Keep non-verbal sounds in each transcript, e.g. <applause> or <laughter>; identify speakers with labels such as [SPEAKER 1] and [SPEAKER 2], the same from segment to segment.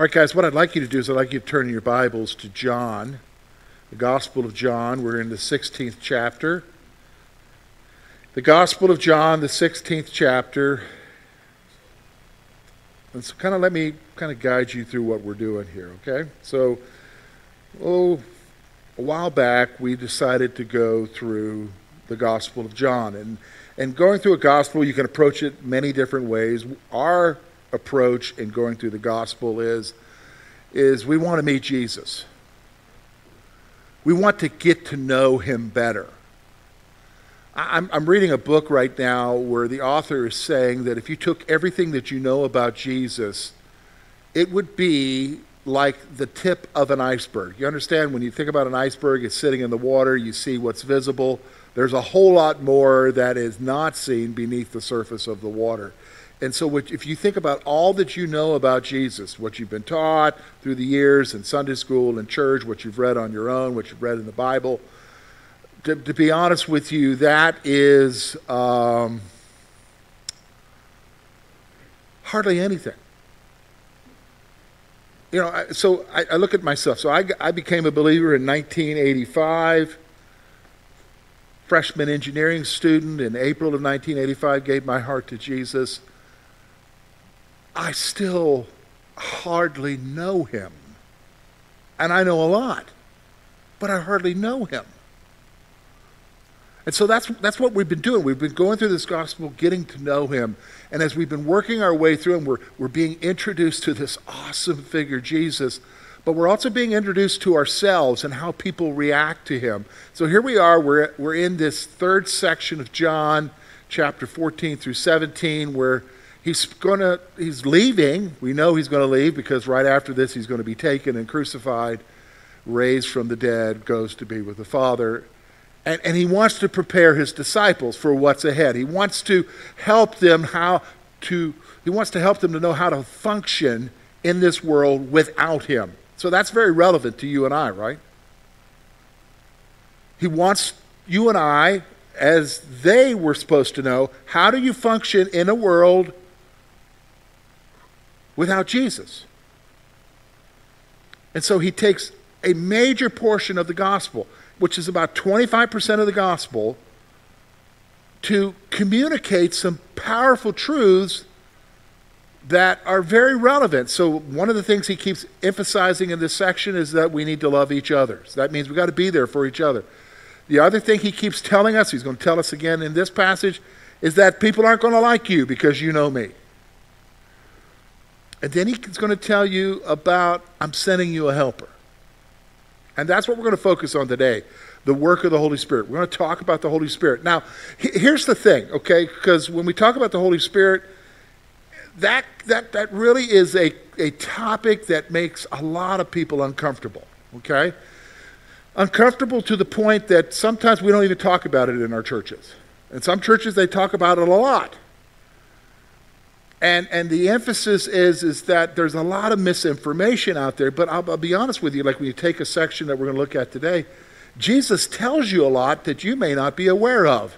[SPEAKER 1] All right, guys, what I'd like you to do is I'd like you to turn your Bibles to John, the Gospel of John. We're in the 16th chapter. The Gospel of John, the 16th chapter. And so, kind of let me kind of guide you through what we're doing here, okay? So, oh, a while back, we decided to go through the Gospel of John. And, and going through a Gospel, you can approach it many different ways. Our approach in going through the gospel is is we want to meet Jesus. We want to get to know him better. I'm, I'm reading a book right now where the author is saying that if you took everything that you know about Jesus, it would be like the tip of an iceberg. You understand when you think about an iceberg, it's sitting in the water, you see what's visible. There's a whole lot more that is not seen beneath the surface of the water. And so, if you think about all that you know about Jesus, what you've been taught through the years in Sunday school and church, what you've read on your own, what you've read in the Bible, to, to be honest with you, that is um, hardly anything. You know, so I, I look at myself. So I, I became a believer in 1985 freshman engineering student in April of 1985, gave my heart to Jesus. I still hardly know him. And I know a lot, but I hardly know him. And so that's, that's what we've been doing. We've been going through this gospel, getting to know him. And as we've been working our way through him, we're, we're being introduced to this awesome figure, Jesus. But we're also being introduced to ourselves and how people react to him. So here we are, we're, we're in this third section of John, chapter 14 through 17, where he's going to he's leaving. We know he's going to leave because right after this he's going to be taken and crucified raised from the dead goes to be with the father. And, and he wants to prepare his disciples for what's ahead. He wants to help them how to he wants to help them to know how to function in this world without him. So that's very relevant to you and i right? He wants you and i as they were supposed to know how do you function in a world without Jesus. And so he takes a major portion of the gospel, which is about 25% of the gospel, to communicate some powerful truths that are very relevant. So, one of the things he keeps emphasizing in this section is that we need to love each other. So that means we've got to be there for each other. The other thing he keeps telling us, he's going to tell us again in this passage, is that people aren't going to like you because you know me. And then he's going to tell you about, I'm sending you a helper. And that's what we're going to focus on today the work of the Holy Spirit. We're going to talk about the Holy Spirit. Now, here's the thing, okay? Because when we talk about the Holy Spirit, that, that, that really is a, a topic that makes a lot of people uncomfortable, okay? Uncomfortable to the point that sometimes we don't even talk about it in our churches. In some churches, they talk about it a lot. And, and the emphasis is, is that there's a lot of misinformation out there, but I'll, I'll be honest with you, like when you take a section that we're going to look at today, Jesus tells you a lot that you may not be aware of.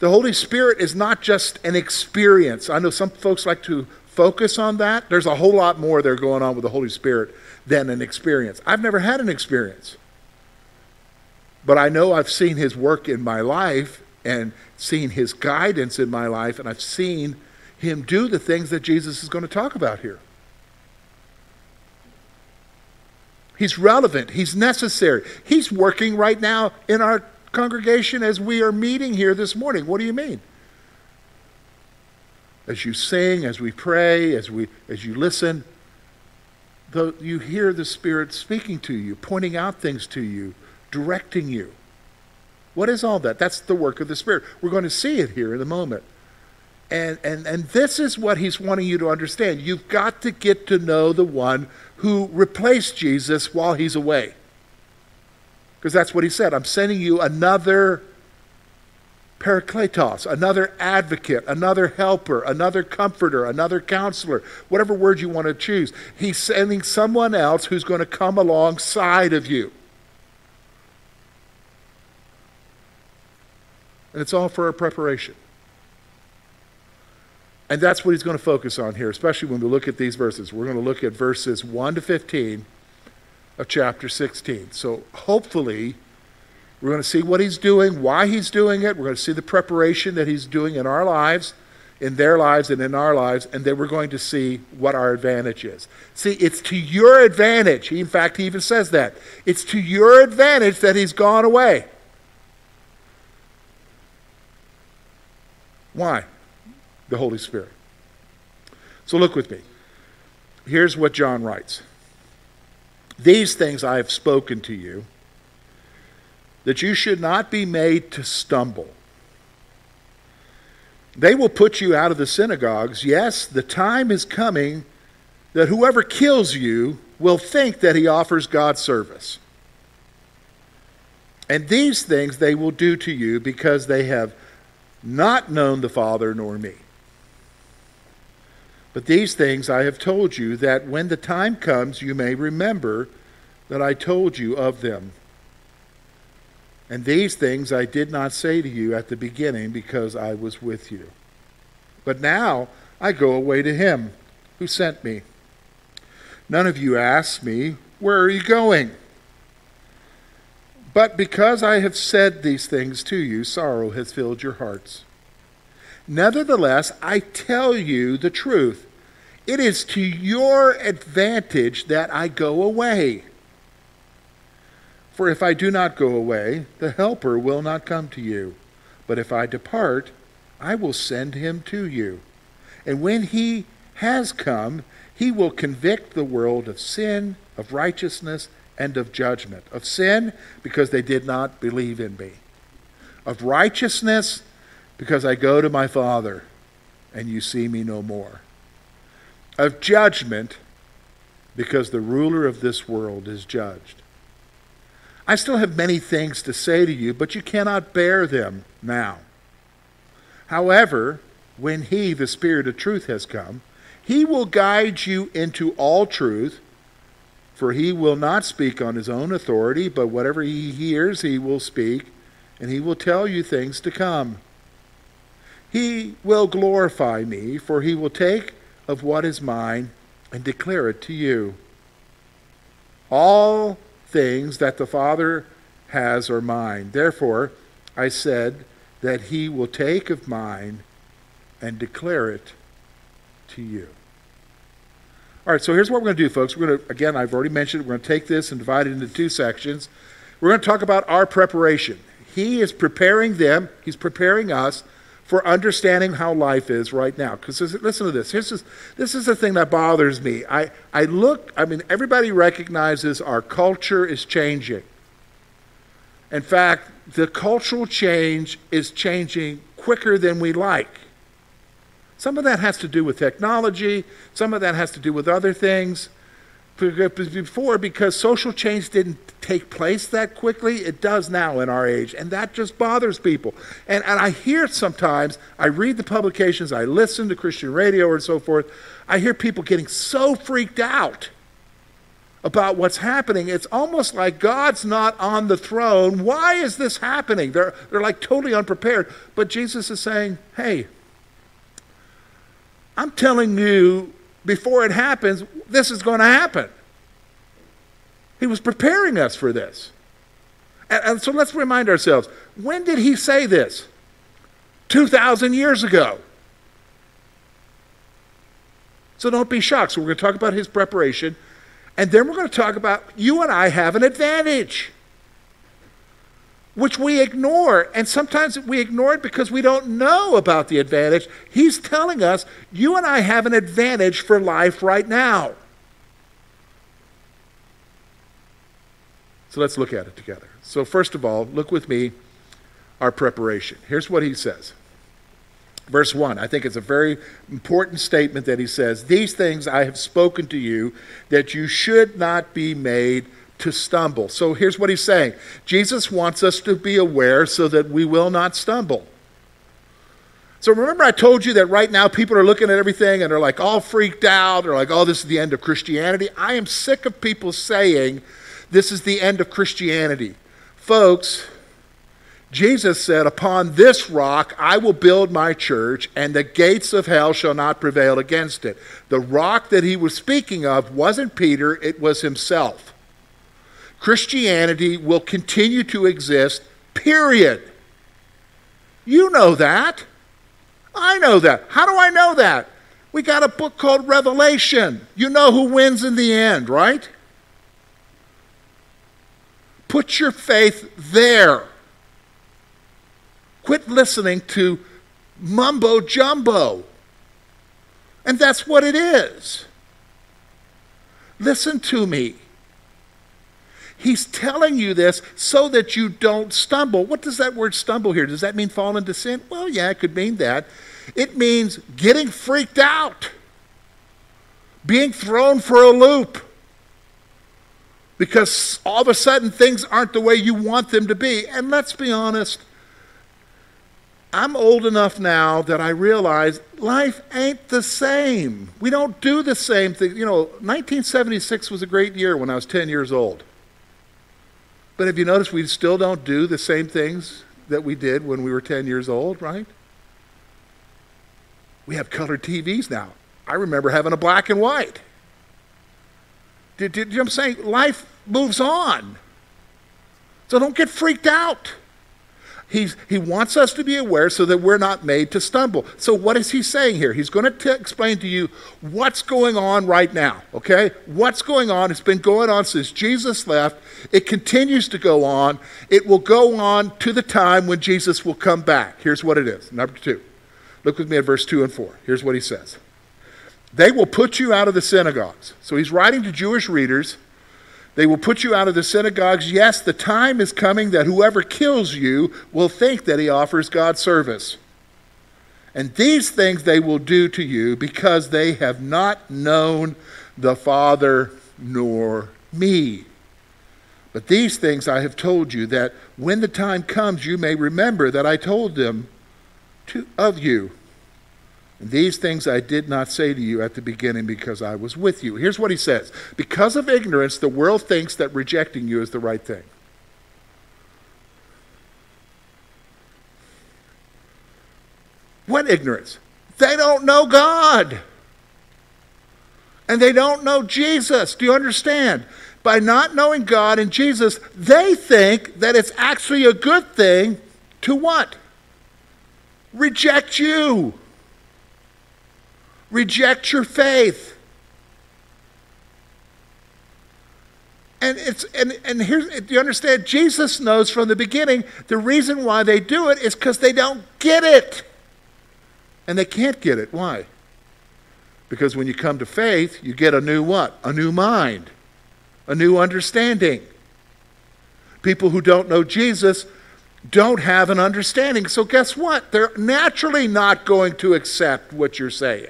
[SPEAKER 1] The Holy Spirit is not just an experience. I know some folks like to focus on that. There's a whole lot more there going on with the Holy Spirit than an experience. I've never had an experience. But I know I've seen his work in my life and seen his guidance in my life, and I've seen him do the things that Jesus is going to talk about here. He's relevant. He's necessary. He's working right now in our congregation as we are meeting here this morning. What do you mean? As you sing, as we pray, as, we, as you listen, the, you hear the Spirit speaking to you, pointing out things to you, directing you. What is all that? That's the work of the Spirit. We're going to see it here in a moment. And, and, and this is what he's wanting you to understand. You've got to get to know the one who replaced Jesus while he's away. Because that's what he said. I'm sending you another parakletos, another advocate, another helper, another comforter, another counselor, whatever word you want to choose. He's sending someone else who's going to come alongside of you. And it's all for our preparation. And that's what he's going to focus on here, especially when we look at these verses. We're going to look at verses 1 to 15 of chapter 16. So hopefully, we're going to see what he's doing, why he's doing it. We're going to see the preparation that he's doing in our lives, in their lives, and in our lives. And then we're going to see what our advantage is. See, it's to your advantage. He, in fact, he even says that. It's to your advantage that he's gone away. Why? The Holy Spirit. So look with me. Here's what John writes These things I have spoken to you, that you should not be made to stumble. They will put you out of the synagogues. Yes, the time is coming that whoever kills you will think that he offers God service. And these things they will do to you because they have not known the Father nor me. But these things I have told you, that when the time comes, you may remember that I told you of them. And these things I did not say to you at the beginning because I was with you. But now I go away to him who sent me. None of you ask me, Where are you going? But because I have said these things to you, sorrow has filled your hearts. Nevertheless, I tell you the truth. It is to your advantage that I go away. For if I do not go away, the Helper will not come to you. But if I depart, I will send him to you. And when he has come, he will convict the world of sin, of righteousness, and of judgment. Of sin, because they did not believe in me. Of righteousness, because I go to my Father, and you see me no more. Of judgment, because the ruler of this world is judged. I still have many things to say to you, but you cannot bear them now. However, when He, the Spirit of truth, has come, He will guide you into all truth for he will not speak on his own authority, but whatever he hears, he will speak, and he will tell you things to come. He will glorify me, for he will take of what is mine and declare it to you. All things that the Father has are mine. Therefore, I said that he will take of mine and declare it to you. All right, so here's what we're going to do, folks. We're going to, again, I've already mentioned, we're going to take this and divide it into two sections. We're going to talk about our preparation. He is preparing them, He's preparing us for understanding how life is right now. Because listen to this. This is, this is the thing that bothers me. I, I look, I mean, everybody recognizes our culture is changing. In fact, the cultural change is changing quicker than we like. Some of that has to do with technology, some of that has to do with other things. Before, because social change didn't take place that quickly, it does now in our age, and that just bothers people. And, and I hear sometimes, I read the publications, I listen to Christian radio and so forth, I hear people getting so freaked out about what's happening. It's almost like God's not on the throne. Why is this happening? They're, they're like totally unprepared. But Jesus is saying, hey, I'm telling you, before it happens, this is going to happen. He was preparing us for this. And, and, so let's remind ourselves when did he say this? 2,000 years ago. So don't be shocked. So we're going to talk about his preparation. And then we're going to talk about you and I have an advantage which we ignore. And sometimes we ignore it because we don't know about the advantage. He's telling us, you and I have an advantage for life right now. So let's look at it together. So, first of all, look with me our preparation. Here's what he says. Verse 1, I think it's a very important statement that he says, These things I have spoken to you, that you should not be made to stumble. So here's what he's saying Jesus wants us to be aware so that we will not stumble. So remember, I told you that right now people are looking at everything and they're like all freaked out. They're like, oh, this is the end of Christianity. I am sick of people saying this is the end of Christianity. Folks, Jesus said, Upon this rock I will build my church, and the gates of hell shall not prevail against it. The rock that he was speaking of wasn't Peter, it was himself. Christianity will continue to exist, period. You know that. I know that. How do I know that? We got a book called Revelation. You know who wins in the end, right? Put your faith there. Quit listening to mumbo jumbo. And that's what it is. Listen to me. He's telling you this so that you don't stumble. What does that word stumble here? Does that mean fall into sin? Well, yeah, it could mean that. It means getting freaked out, being thrown for a loop, because all of a sudden things aren't the way you want them to be. And let's be honest, I'm old enough now that I realize life ain't the same. We don't do the same thing. You know, 1976 was a great year when I was 10 years old. But have you noticed we still don't do the same things that we did when we were 10 years old, right? We have colored TVs now. I remember having a black and white. You know what I'm saying? Life moves on. So don't get freaked out. He's, he wants us to be aware so that we're not made to stumble. So, what is he saying here? He's going to explain to you what's going on right now, okay? What's going on? It's been going on since Jesus left. It continues to go on. It will go on to the time when Jesus will come back. Here's what it is. Number two. Look with me at verse 2 and 4. Here's what he says They will put you out of the synagogues. So, he's writing to Jewish readers they will put you out of the synagogues. Yes, the time is coming that whoever kills you will think that he offers God service. And these things they will do to you because they have not known the Father nor me. But these things I have told you, that when the time comes, you may remember that I told them to, of you. These things I did not say to you at the beginning because I was with you. Here's what he says Because of ignorance, the world thinks that rejecting you is the right thing. What ignorance? They don't know God. And they don't know Jesus. Do you understand? By not knowing God and Jesus, they think that it's actually a good thing to what? Reject you reject your faith. And it's and and here's you understand? Jesus knows from the beginning the reason why they do it is because they don't get it. And they can't get it. Why? Because when you come to faith, you get a new what? A new mind, a new understanding. People who don't know Jesus don't have an understanding. So, guess what? They're naturally not going to accept what you're saying.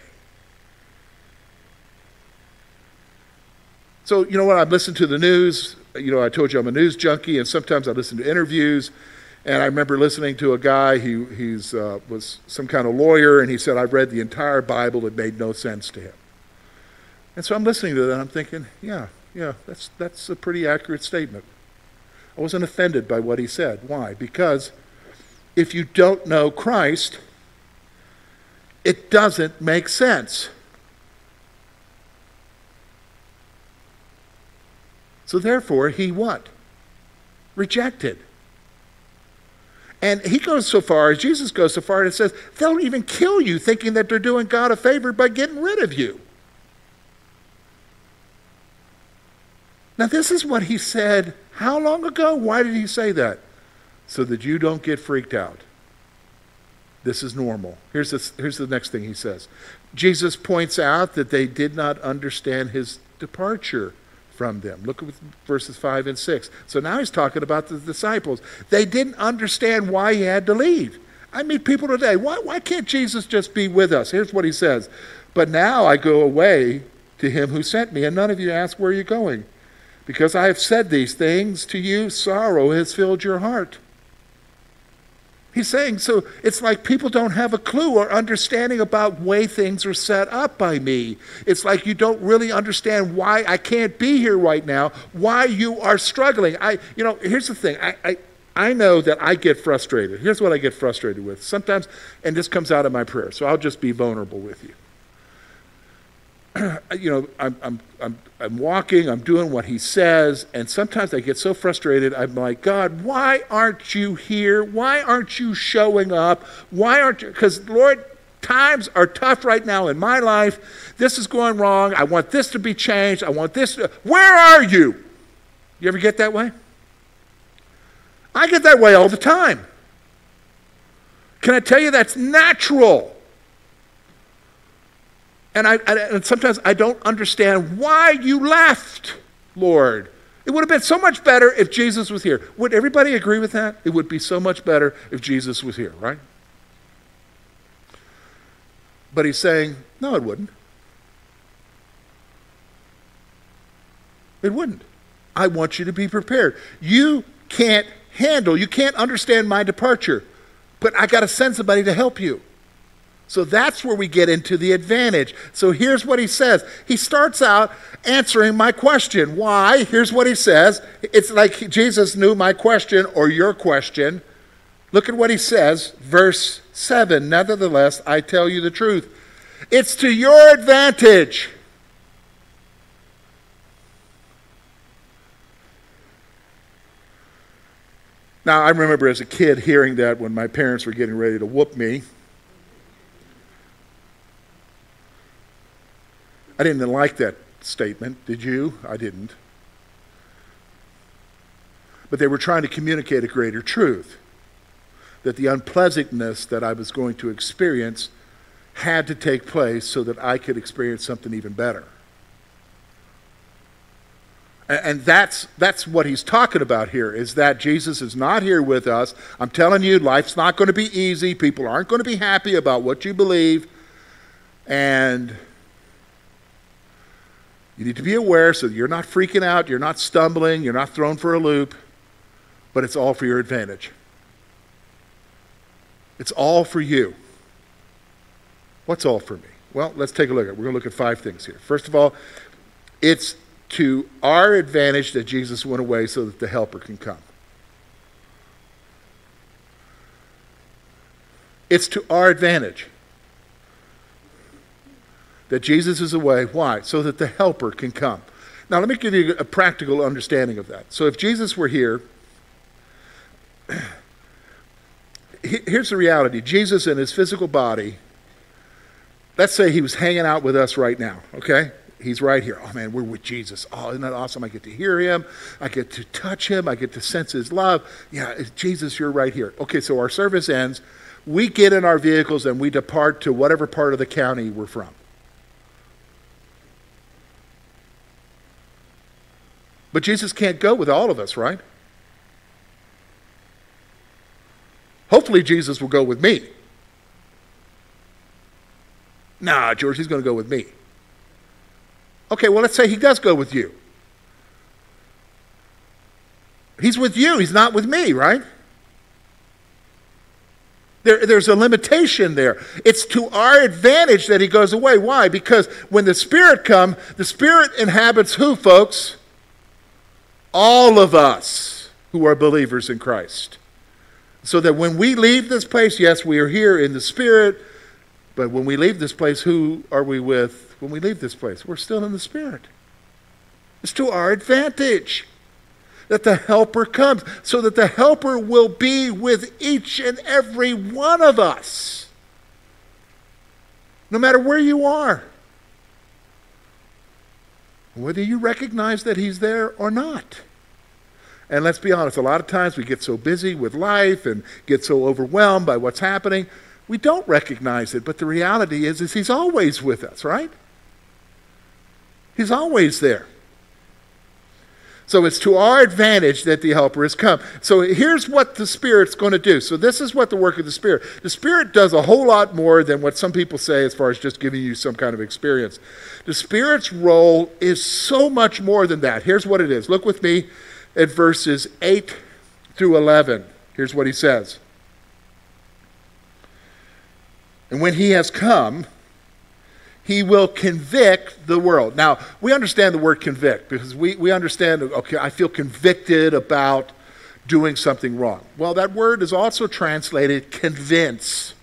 [SPEAKER 1] So, you know what? I listen to the news. You know, I told you I'm a news junkie, and sometimes I listen to interviews. And I remember listening to a guy, he he's, uh, was some kind of lawyer, and he said, I've read the entire Bible. It made no sense to him. And so I'm listening to that, and I'm thinking, yeah, yeah, that's, that's a pretty accurate statement. I wasn't offended by what he said. Why? Because if you don't know Christ, it doesn't make sense. So therefore, he what? Rejected. And he goes so far, as Jesus goes so far, and says, they'll even kill you thinking that they're doing God a favor by getting rid of you. Now, this is what he said how long ago? Why did he say that? So that you don't get freaked out. This is normal. Here's, this, here's the next thing he says Jesus points out that they did not understand his departure from them. Look at verses 5 and 6. So now he's talking about the disciples. They didn't understand why he had to leave. I meet people today. Why, why can't Jesus just be with us? Here's what he says But now I go away to him who sent me, and none of you ask where you're going. Because I have said these things to you, sorrow has filled your heart. He's saying, so it's like people don't have a clue or understanding about way things are set up by me. It's like you don't really understand why I can't be here right now, why you are struggling. I, you know, here's the thing. I, I, I know that I get frustrated. Here's what I get frustrated with. Sometimes, and this comes out of my prayer, so I'll just be vulnerable with you. <clears throat> you know, I'm, I'm, I'm, I'm walking, I'm doing what he says, and sometimes I get so frustrated. I'm like, God, why aren't you here? Why aren't you showing up? Why aren't you? Because, Lord, times are tough right now in my life. This is going wrong. I want this to be changed. I want this to. Where are you? You ever get that way? I get that way all the time. Can I tell you that's natural? And, I, and sometimes I don't understand why you left, Lord. It would have been so much better if Jesus was here. Would everybody agree with that? It would be so much better if Jesus was here, right? But he's saying, no, it wouldn't. It wouldn't. I want you to be prepared. You can't handle, you can't understand my departure, but I got to send somebody to help you. So that's where we get into the advantage. So here's what he says. He starts out answering my question. Why? Here's what he says. It's like Jesus knew my question or your question. Look at what he says, verse 7. Nevertheless, I tell you the truth. It's to your advantage Now, I remember as a kid hearing that when my parents were getting ready to whoop me. I didn't like that statement. Did you? I didn't. But they were trying to communicate a greater truth that the unpleasantness that I was going to experience had to take place so that I could experience something even better. And that's, that's what he's talking about here is that Jesus is not here with us. I'm telling you, life's not going to be easy. People aren't going to be happy about what you believe. And you need to be aware so you're not freaking out, you're not stumbling, you're not thrown for a loop, but it's all for your advantage. It's all for you. What's all for me? Well, let's take a look at it. We're going to look at five things here. First of all, it's to our advantage that Jesus went away so that the helper can come. It's to our advantage that Jesus is away. Why? So that the helper can come. Now, let me give you a practical understanding of that. So, if Jesus were here, <clears throat> here's the reality Jesus in his physical body, let's say he was hanging out with us right now, okay? He's right here. Oh man, we're with Jesus. Oh, isn't that awesome? I get to hear him. I get to touch him. I get to sense his love. Yeah, Jesus, you're right here. Okay, so our service ends. We get in our vehicles and we depart to whatever part of the county we're from. But Jesus can't go with all of us, right? Hopefully, Jesus will go with me. Nah, George, he's going to go with me. Okay, well, let's say he does go with you. He's with you, he's not with me, right? There, there's a limitation there. It's to our advantage that he goes away. Why? Because when the Spirit comes, the Spirit inhabits who, folks? All of us who are believers in Christ. So that when we leave this place, yes, we are here in the Spirit, but when we leave this place, who are we with when we leave this place. We're still in the Spirit. It's to our advantage that the Helper comes, so that the Helper will be with each and every one of us, no matter where you are. Whether you recognize that He's there or not. And let's be honest, a lot of times we get so busy with life and get so overwhelmed by what's happening, we don't recognize it. But the reality is, is He's always with us, right? He's always there. So it's to our advantage that the helper has come. So here's what the Spirit's going to do. So this is what the work of the Spirit. The Spirit does a whole lot more than what some people say as far as just giving you some kind of experience. The Spirit's role is so much more than that. Here's what it is. Look with me at verses 8 through 11. Here's what he says. And when he has come, he will convict the world. Now, we understand the word convict because we, we understand, okay, I feel convicted about doing something wrong. Well, that word is also translated convince.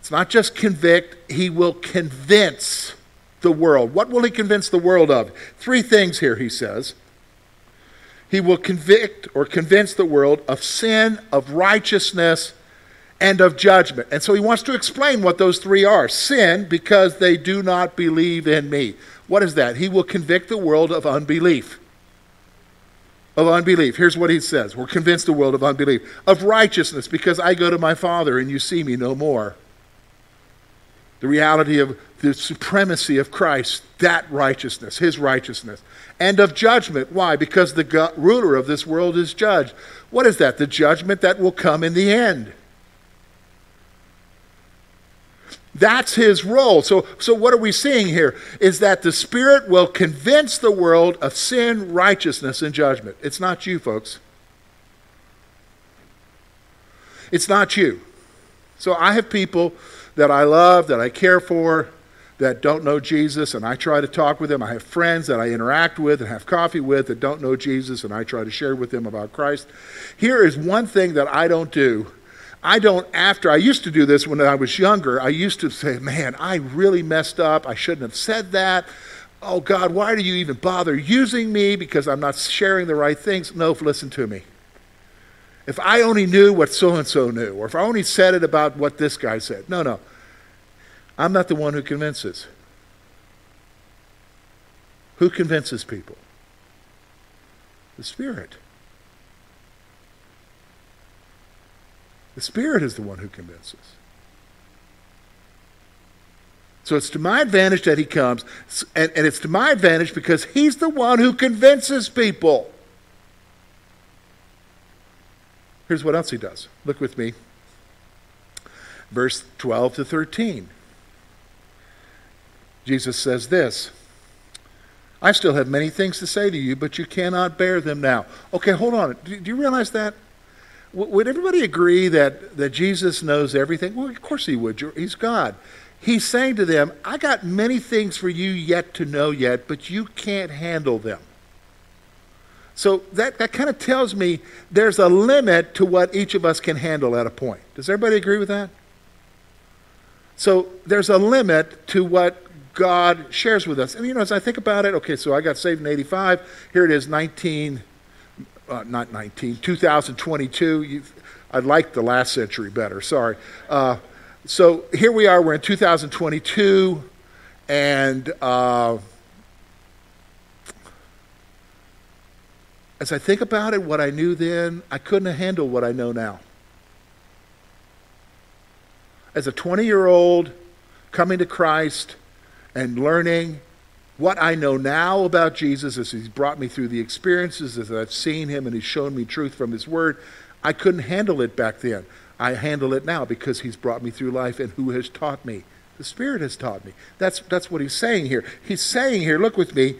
[SPEAKER 1] It's not just convict, he will convince the world. What will he convince the world of? Three things here, he says. He will convict or convince the world of sin, of righteousness, and of judgment. And so he wants to explain what those three are sin, because they do not believe in me. What is that? He will convict the world of unbelief. Of unbelief. Here's what he says We're convinced the world of unbelief. Of righteousness, because I go to my Father and you see me no more. The reality of the supremacy of Christ, that righteousness, his righteousness. And of judgment. Why? Because the ruler of this world is judged. What is that? The judgment that will come in the end. That's his role. So, so what are we seeing here? Is that the Spirit will convince the world of sin, righteousness, and judgment. It's not you, folks. It's not you. So I have people that I love, that I care for, that don't know Jesus, and I try to talk with them. I have friends that I interact with and have coffee with that don't know Jesus, and I try to share with them about Christ. Here is one thing that I don't do I don't, after, I used to do this when I was younger. I used to say, man, I really messed up. I shouldn't have said that. Oh, God, why do you even bother using me because I'm not sharing the right things? No, listen to me. If I only knew what so and so knew, or if I only said it about what this guy said. No, no. I'm not the one who convinces. Who convinces people? The Spirit. The Spirit is the one who convinces. So it's to my advantage that he comes, and, and, it's to my advantage because he's the one who convinces people. Here's what else he does. Look with me. Verse 12 to 13. Jesus says this I still have many things to say to you, but you cannot bear them now. Okay, hold on. Do you realize that? Would everybody agree that, that Jesus knows everything? Well, of course he would. He's God. He's saying to them, I got many things for you yet to know yet, but you can't handle them. So that, that kind of tells me there's a limit to what each of us can handle at a point. Does everybody agree with that? So there's a limit to what God shares with us. And you know, as I think about it, okay, so I got saved in 85. Here it is, 19 uh, not 19, 2022. You've, I like the last century better, sorry. Uh, so here we are, we're in 2022, and uh, as I think about it, what I knew then, I couldn't handle what I know now. As a 20 year old coming to Christ and learning what I know now about Jesus as he's brought me through the experiences, as I've seen him and he's shown me truth from his word, I couldn't handle it back then. I handle it now because he's brought me through life and who has taught me? The Spirit has taught me. That's, that's what he's saying here. He's saying here, look with me,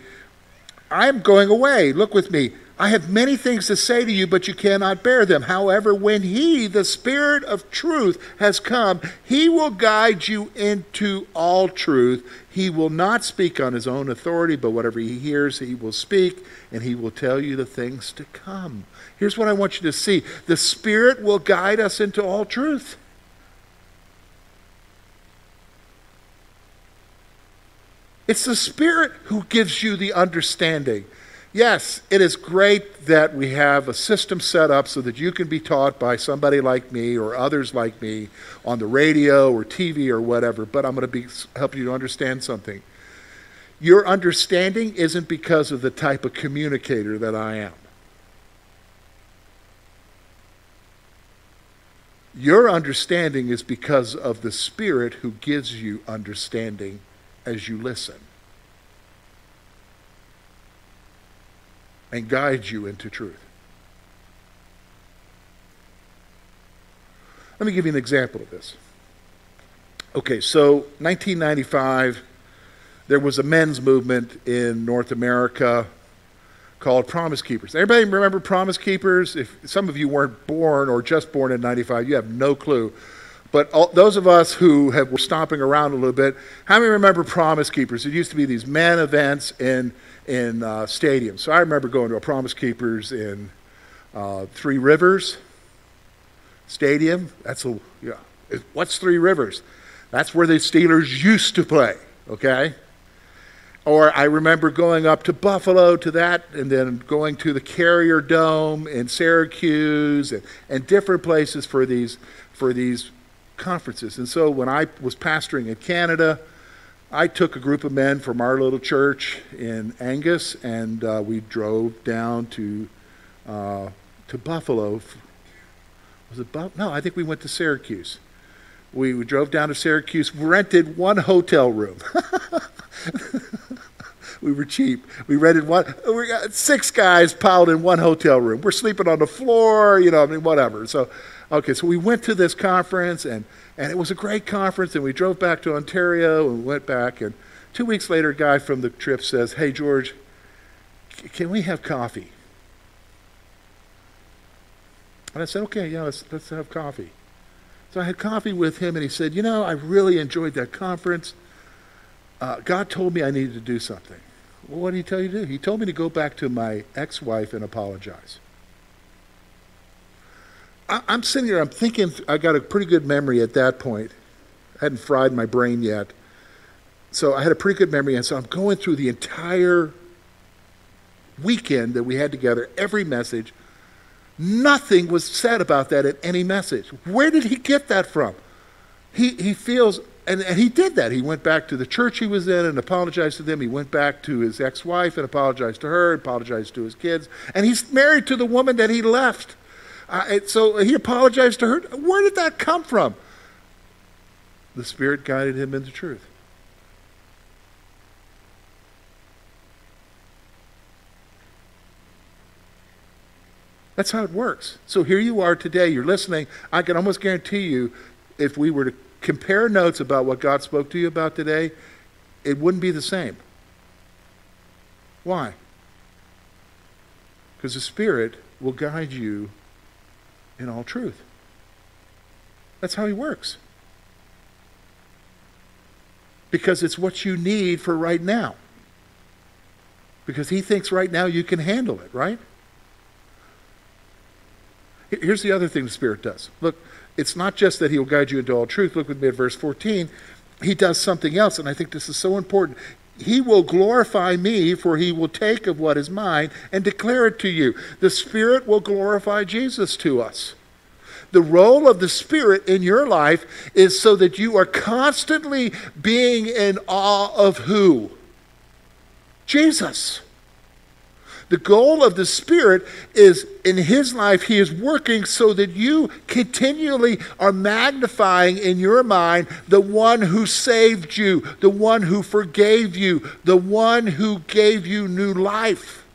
[SPEAKER 1] I'm going away. Look with me. I have many things to say to you, but you cannot bear them. However, when He, the Spirit of truth, has come, He will guide you into all truth. He will not speak on His own authority, but whatever He hears, He will speak, and He will tell you the things to come. Here's what I want you to see the Spirit will guide us into all truth. It's the Spirit who gives you the understanding. Yes, it is great that we have a system set up so that you can be taught by somebody like me or others like me on the radio or TV or whatever, but I'm going to be, help you to understand something. Your understanding isn't because of the type of communicator that I am. Your understanding is because of the Spirit who gives you understanding as you listen. And guide you into truth. Let me give you an example of this. Okay, so 1995, there was a men's movement in North America called Promise Keepers. Everybody remember Promise Keepers? If some of you weren't born or just born in 95, you have no clue. But all, those of us who have, were stomping around a little bit, how many remember Promise Keepers? It used to be these men events in in uh, stadiums. So I remember going to a Promise Keepers in Uh, Three Rivers Stadium. That's a yeah. What's Three Rivers? That's where the Steelers used to play. Okay. Or I remember going up to Buffalo to that, and then going to the Carrier Dome in Syracuse, and, and different places for these for these conferences. And so when I was pastoring in Canada, I took a group of men from our little church in Angus, and uh, we drove down to uh, to Buffalo. Was it Buffalo? No, I think we went to Syracuse. We, we drove down to Syracuse, rented one hotel room. <laughs> we were cheap. We rented one. We got six guys piled in one hotel room. We're sleeping on the floor, you know, I mean, whatever. So Okay, so we went to this conference, and, and it was a great conference, and we drove back to Ontario and went back. And two weeks later, a guy from the trip says, Hey, George, can we have coffee? And I said, Okay, yeah, let's, let's have coffee. So I had coffee with him, and he said, You know, I really enjoyed that conference. Uh, God told me I needed to do something. Well, what did he tell you to do? He told me to go back to my ex wife and apologize. I, am sitting here, I'm thinking, I got a pretty good memory at that point. I hadn't fried my brain yet. So I had a pretty good memory. And so I'm going through the entire weekend that we had together, every message. Nothing was said about that in any message. Where did he get that from? He, he feels, and, and he did that. He went back to the church he was in and apologized to them. He went back to his ex wife and apologized to her, apologized to his kids. And he's married to the woman that he left. Uh, so he apologized to her. Where did that come from? The Spirit guided him into truth. That's how it works. So here you are today, you're listening. I can almost guarantee you, if we were to compare notes about what God spoke to you about today, it wouldn't be the same. Why? Because the Spirit will guide you in all truth. That's how he works. Because it's what you need for right now. Because he thinks right now you can handle it, right? Here's the other thing the Spirit does. Look, it's not just that he'll guide you into all truth. Look with me at verse 14. He does something else, and I think this is so important. He will glorify me, for he will take of what is mine and declare it to you. The Spirit will glorify Jesus to us. The role of the Spirit in your life is so that you are constantly being in awe of who? Jesus. The goal of the Spirit is in His life, He is working so that you continually are magnifying in your mind the one who saved you, the one who forgave you, the one who gave you new life.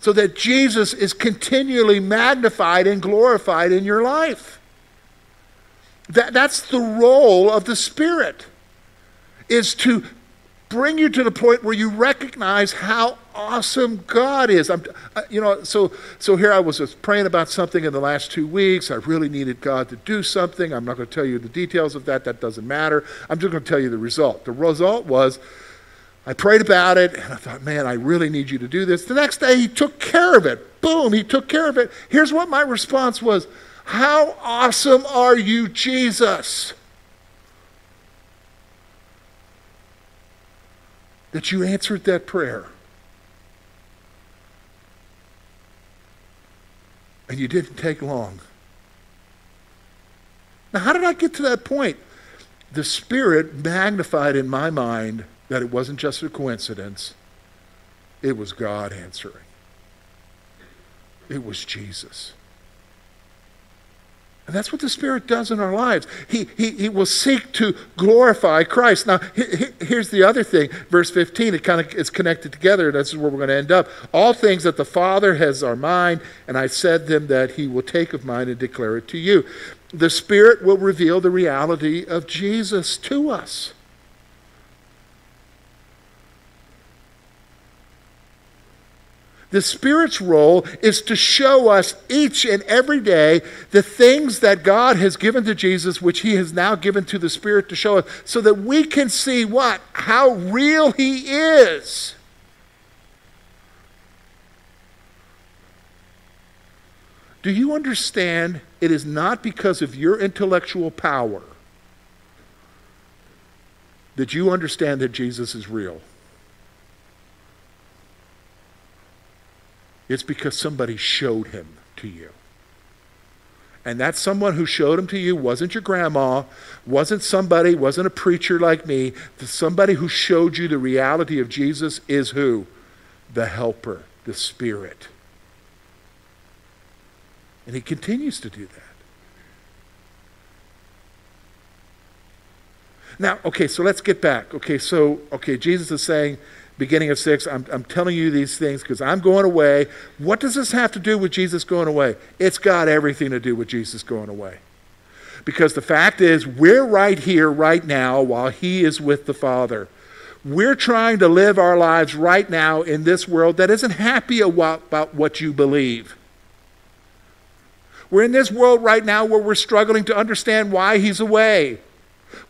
[SPEAKER 1] So that Jesus is continually magnified and glorified in your life. That, that's the role of the Spirit, is to bring you to the point where you recognize how awesome God is. I'm, uh, you know, so so here I was praying about something in the last two weeks. I really needed God to do something. I'm not going to tell you the details of that. That doesn't matter. I'm just going to tell you the result. The result was. I prayed about it and I thought, man, I really need you to do this. The next day, he took care of it. Boom, he took care of it. Here's what my response was How awesome are you, Jesus? That you answered that prayer. And you didn't take long. Now, how did I get to that point? The Spirit magnified in my mind that it wasn't just a coincidence, it was God answering. It was Jesus. And that's what the Spirit does in our lives. He, he, he will seek to glorify Christ. Now, he, here's the other thing. Verse 15, it kind of is connected together. That's where we're going to end up. All things that the Father has are mine, and I said them that he will take of mine and declare it to you. The Spirit will reveal the reality of Jesus to us. The Spirit's role is to show us each and every day the things that God has given to Jesus, which He has now given to the Spirit to show us, so that we can see what? How real He is. Do you understand? It is not because of your intellectual power that you understand that Jesus is real. It's because somebody showed him to you. And that someone who showed him to you wasn't your grandma, wasn't somebody, wasn't a preacher like me. The Somebody who showed you the reality of Jesus is who? The helper, the Spirit. And he continues to do that. Now, okay, so let's get back. Okay, so, okay, Jesus is saying, beginning of 6, I'm, I'm telling you these things because I'm going away. What does this have to do with Jesus going away? It's got everything to do with Jesus going away. Because the fact is, we're right here, right now, while He is with the Father. We're trying to live our lives right now in this world that isn't happy about what you believe. We're in this world right now where we're struggling to understand why He's away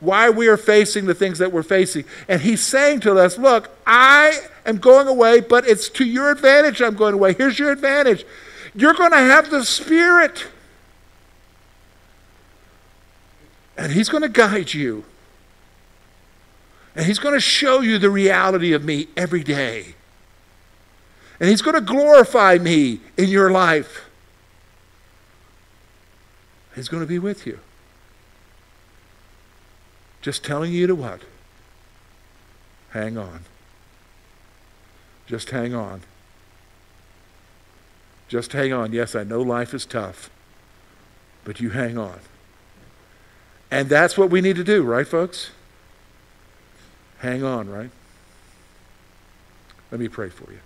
[SPEAKER 1] why we are facing the things that we're facing. And he's saying to us, Look, I am going away, but it's to your advantage I'm going away. Here's your advantage you're going to have the Spirit. And he's going to guide you. And he's going to show you the reality of me every day. And he's going to glorify me in your life. He's going to be with you. Just telling you to what? Hang on. Just hang on. Just hang on. Yes, I know life is tough, but you hang on. And that's what we need to do, right, folks? Hang on, right? Let me pray for you.